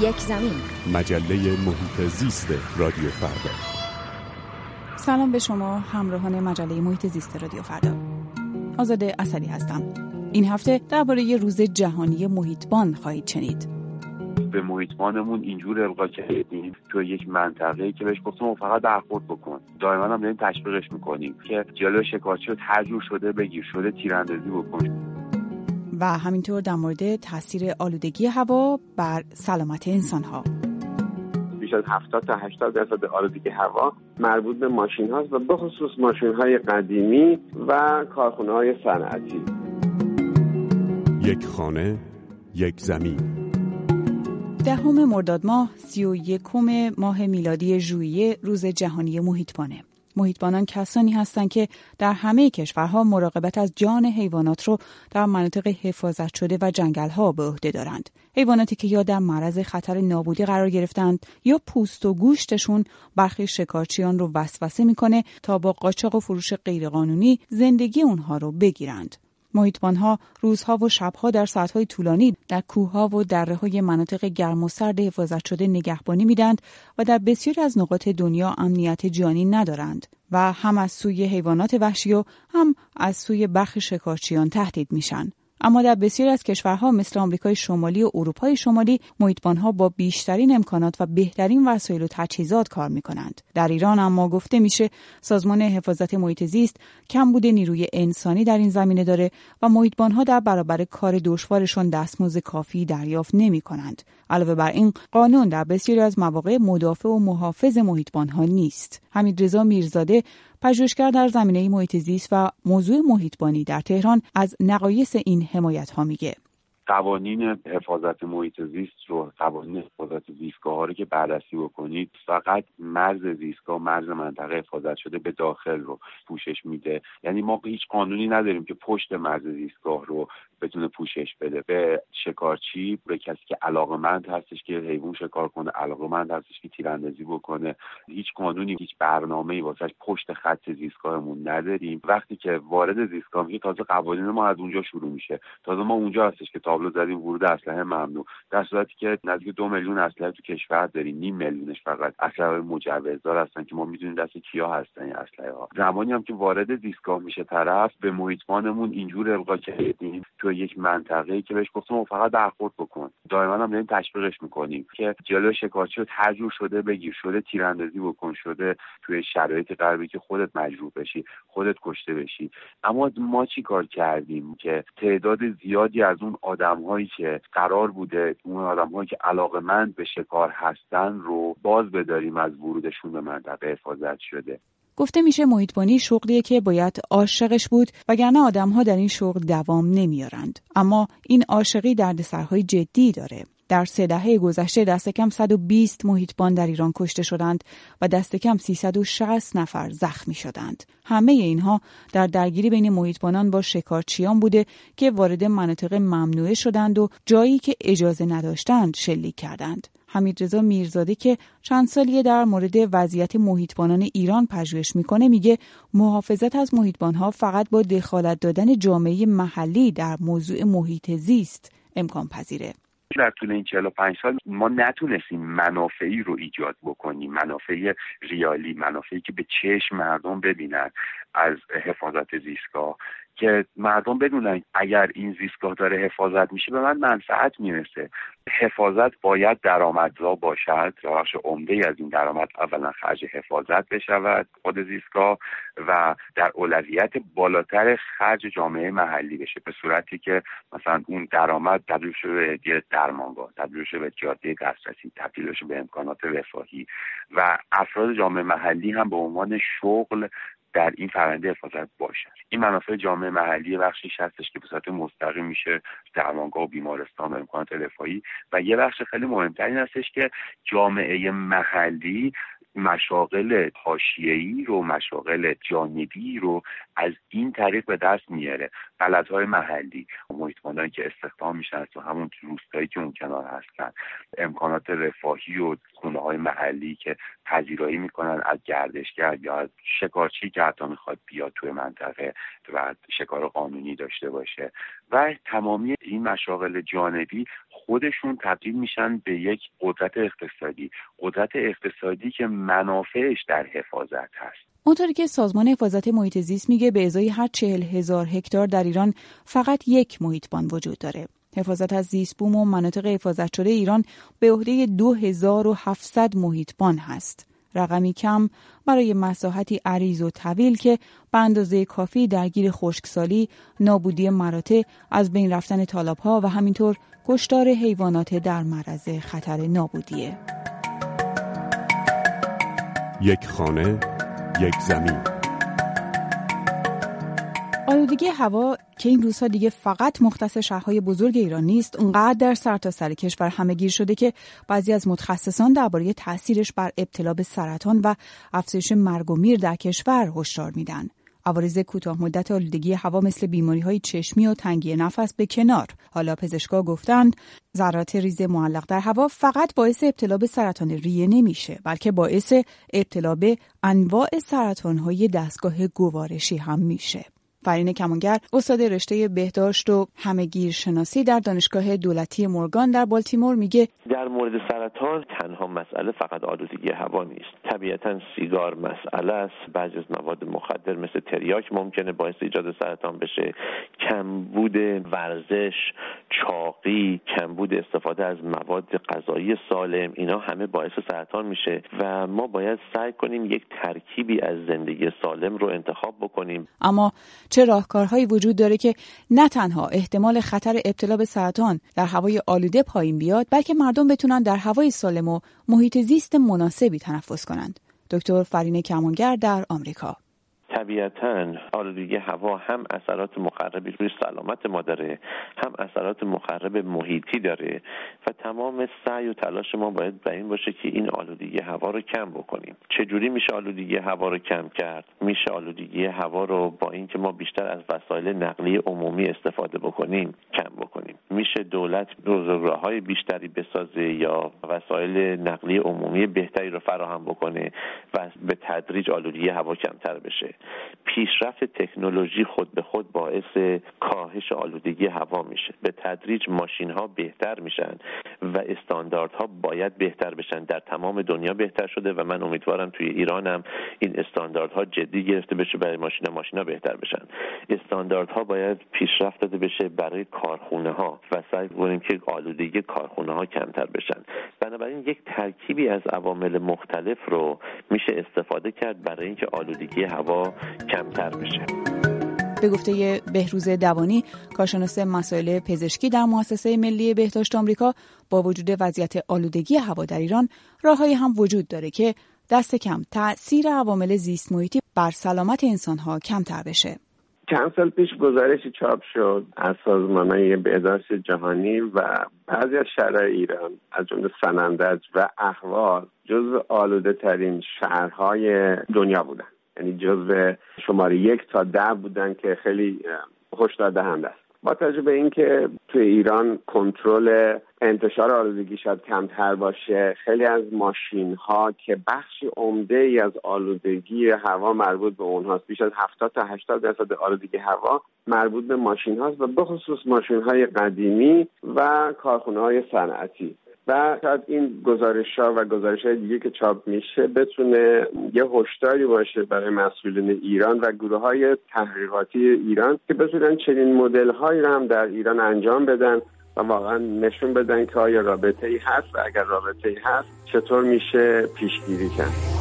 یک زمین. مجله محیط زیست رادیو فردا. سلام به شما همراهان مجله محیط زیست رادیو فردا. آزاده اصلی هستم. این هفته درباره روز جهانی محیطبان خواهید شنید. به محیطبانمون اینجور القا کردیم تو یک منطقه که بهش گفتم فقط برخورد بکن. دائما هم داریم تشویقش می‌کنیم که جلو شکارچی رو هر شده بگیر شده تیراندازی بکن. و همینطور در مورد تاثیر آلودگی هوا بر سلامت انسان ها بیش از 70 تا 80 درصد آلودگی هوا مربوط به ماشین هاست و به خصوص ماشین های قدیمی و کارخونه های صنعتی. یک خانه یک زمین. دهم مرداد ماه سی و یکم ماه میلادی ژوئیه روز جهانی محیطبانه. محیطبانان کسانی هستند که در همه کشورها مراقبت از جان حیوانات رو در مناطق حفاظت شده و جنگلها به عهده دارند. حیواناتی که یا در معرض خطر نابودی قرار گرفتند یا پوست و گوشتشون برخی شکارچیان رو وسوسه می‌کنه تا با قاچاق و فروش غیرقانونی زندگی اونها رو بگیرند. محیطبانها روزها و شبها در ساعتهای طولانی در کوهها و دره های مناطق گرم و سرد حفاظت شده نگهبانی میدند و در بسیاری از نقاط دنیا امنیت جانی ندارند و هم از سوی حیوانات وحشی و هم از سوی برخی شکارچیان تهدید میشن. اما در بسیاری از کشورها مثل آمریکای شمالی و اروپای شمالی محیطبانها با بیشترین امکانات و بهترین وسایل و تجهیزات کار می کنند. در ایران اما گفته میشه سازمان حفاظت محیط زیست کم بوده نیروی انسانی در این زمینه داره و محیطبانها در برابر کار دشوارشان دستمزد کافی دریافت نمی کنند. علاوه بر این قانون در بسیاری از مواقع مدافع و محافظ محیطبانها نیست. حمید رضا میرزاده پژوهشگر در زمینه محیط زیست و موضوع محیطبانی در تهران از نقایص این حمایت ها میگه. قوانین حفاظت محیط زیست رو قوانین حفاظت زیستگاه ها رو که بررسی بکنید فقط مرز زیستگاه مرز منطقه حفاظت شده به داخل رو پوشش میده. یعنی ما هیچ قانونی نداریم که پشت مرز زیستگاه رو بتونه پوشش بده. به شکارچی به کسی که علاقمند هستش که حیوان شکار کنه علاقمند هستش که تیراندازی بکنه. هیچ قانونی هیچ برنامه‌ای واسش پشت خط زیستگاهمون نداریم. وقتی که وارد زیستگاه میشه تازه قوانین ما از اونجا شروع میشه. تازه ما اونجا هستش که تابلو زدیم ورود اسلحه ممنوع. در صورتی که نزدیک دو میلیون اسلحه تو کشور داریم نیم میلیونش فقط اسلحه مجوزدار هستن که ما می‌دونیم دست کیا هستن این اسلحه ها زمانی هم که وارد زیستگاه میشه طرف به محیطبانمون اینجور القا کردیم تو یک منطقه که بهش گفتم فقط برخورد بکن. دائما هم داریم تشویقش می‌کنیم که جلو شکارچی رو شده بگیر شده تیراندازی بکن شده توی شرایط قربی که خودت مجروح بشی خودت کشته بشی. اما ما چی کار کردیم؟ که تعداد زیادی از اون آدم هایی که قرار بوده اون آدم هایی که علاقمند به شکار هستن رو باز بداریم از ورودشون به منطقه حفاظت شده. گفته میشه محیطبانی شغلیه که باید عاشقش بود وگرنه آدمها در این شغل دوام نمیارند اما این عاشقی دردسرهای جدی داره در سه دهه گذشته دست کم 120 محیطبان در ایران کشته شدند و دست کم 360 نفر زخمی شدند. همه اینها در درگیری بین محیطبانان با شکارچیان بوده که وارد مناطق ممنوعه شدند و جایی که اجازه نداشتند شلیک کردند. حمیدرضا میرزاده که چند سالیه در مورد وضعیت محیطبانان ایران پژوهش می‌کنه میگه محافظت از محیطبانها فقط با دخالت دادن جامعه محلی در موضوع محیط زیست امکان پذیره. در طول این 45 سال ما نتونستیم منافعی رو ایجاد بکنیم منافعی ریالی منافعی که به چشم مردم ببینن از حفاظت زیستگاه که مردم بدونن اگر این زیستگاه داره حفاظت میشه به من منفعت می‌رسه. حفاظت باید درآمدزا باشد. بخش عمده از این درآمد اولا خرج حفاظت بشود خود زیستگاه و در اولویت بالاتر خرج جامعه محلی بشه. به صورتی که مثلا اون درآمد تبدیل شده به یه درمانگاه تبدیل شده به جاده دسترسی تبدیل شده به امکانات رفاهی و افراد جامعه محلی هم به عنوان شغل در این فرآیند حفاظت باشن این منافع جامعه محلی بخشیش هستش که به صورت مستقیم میشه درمانگاه و بیمارستان و امکانات رفاهی و یه بخش خیلی مهمتر این هستش که جامعه محلی مشاغل حاشیه‌ای رو مشاغل جانبی رو از این طریق به دست میاره. بلدهای محلی محیطماندانی که استخدام میشن تو همون روستایی که اون کنار هستن. امکانات رفاهی و خونه های محلی که پذیرایی می‌کنن از گردشگر یا از شکارچی که حتی می‌خواد بیاد توی منطقه و شکار قانونی داشته باشه. و تمامی این مشاغل جانبی خودشون تبدیل میشن به یک قدرت اقتصادی قدرت اقتصادی که منافعش در حفاظت هست اونطوری که سازمان حفاظت محیط زیست میگه به ازای هر چهل هزار هکتار در ایران فقط یک محیطبان وجود داره. حفاظت از زیست بوم و مناطق حفاظت شده ایران به عهده 2700 محیطبان هست. رقمی کم برای مساحتی عریض و طویل که به اندازه کافی درگیر خشکسالی، نابودی مراتع، از بین رفتن طالاب ها و همینطور کشتار حیوانات در معرض خطر نابودیه. یک خانه یک زمین آلودگی هوا که این روزها دیگه فقط مختص شهرهای بزرگ ایران نیست اونقدر در سرتاسر سر کشور همه گیر شده که بعضی از متخصصان درباره تاثیرش بر ابتلا به سرطان و افزایش مرگ و میر در کشور هشدار میدن. عوارض کوتاه مدت آلودگی هوا مثل بیماری های چشمی و تنگی نفس به کنار. حالا پزشکا گفتند ذرات ریز معلق در هوا فقط باعث ابتلا به سرطان ریه نمیشه بلکه باعث ابتلا به انواع سرطان های دستگاه گوارشی هم میشه. فرین کمانگر استاد رشته بهداشت و همگیر شناسی در دانشگاه دولتی مورگان در بالتیمور میگه در مورد سرطان تنها مسئله فقط آلودگی هوا نیست. طبیعتا سیگار مسئله است. بعضی از مواد مخدر مثل تریاک ممکنه باعث ایجاد سرطان بشه. کمبود ورزش چاقی کمبود استفاده از مواد غذایی سالم اینا همه باعث سرطان میشه و ما باید سعی کنیم یک ترکیبی از زندگی سالم رو انتخاب بکنیم. اما چه راهکارهایی وجود داره که نه تنها احتمال خطر ابتلا به سرطان در هوای آلوده پایین بیاد بلکه مردم بتونن در هوای سالم و محیط زیست مناسبی تنفس کنند. دکتر فرین کمانگر در آمریکا. طبیعتا آلودگی هوا هم اثرات مخربی روی سلامت ما داره هم اثرات مخرب محیطی داره و تمام سعی و تلاش ما باید به این باشه که این آلودگی هوا رو کم بکنیم. چجوری میشه آلودگی هوا رو کم کرد؟ میشه آلودگی هوا رو با اینکه ما بیشتر از وسایل نقلیه عمومی استفاده بکنیم کم بکنیم. میشه دولت راه های بیشتری بسازه یا وسایل نقلیه عمومی بهتری رو فراهم بکنه و به تدریج آلودگی هوا کمتر بشه. پیشرفت تکنولوژی خود به خود باعث کاهش آلودگی هوا میشه. به تدریج ماشین ها بهتر میشن و استانداردها باید بهتر بشن. در تمام دنیا بهتر شده و من امیدوارم توی ایرانم این استانداردها جدی گرفته بشه برای ماشین ماشینا بهتر بشن. استانداردها باید پیشرفت داده بشه برای کارخونه ها و سعی کنیم که آلودگی کارخونه ها کمتر بشن. بنابراین یک ترکیبی از عوامل مختلف رو میشه استفاده کرد برای اینکه آلودگی هوا کمتر بشه. به گفته بهروز دوانی کارشناس مسائل پزشکی در مؤسسه ملی بهداشت آمریکا با وجود وضعیت آلودگی هوا در ایران راههایی هم وجود داره که دست کم تاثیر عوامل زیست محیطی بر سلامت انسانها کمتر بشه. چند سال پیش گزارشی چاپ شد از سازمان بهداشت جهانی و بعضی از شهرهای ایران از جمله سنندج و احوال جزو آلوده ترین شهرهای دنیا بودن. یعنی جزو شماره یک تا ده بودن که خیلی هشدار دهنده است با توجه به اینکه توی ایران کنترل انتشار آلودگی شاید کمتر باشه خیلی از ماشین ها که بخشی عمده ای از آلودگی هوا مربوط به اونهاست بیش از 70 تا 80 درصد آلودگی هوا مربوط به ماشین هاست و به خصوص ماشین های قدیمی و کارخونه های صنعتی. و شاید این گزارش ها و گزارش های دیگه که چاپ میشه بتونه یه هشداری باشه برای مسئولین ایران و گروه های تحقیقاتی ایران که بتونن چنین مدل هایی رو هم در ایران انجام بدن و واقعا نشون بدن که آیا رابطه ای هست و اگر رابطه ای هست چطور میشه پیشگیری کرد.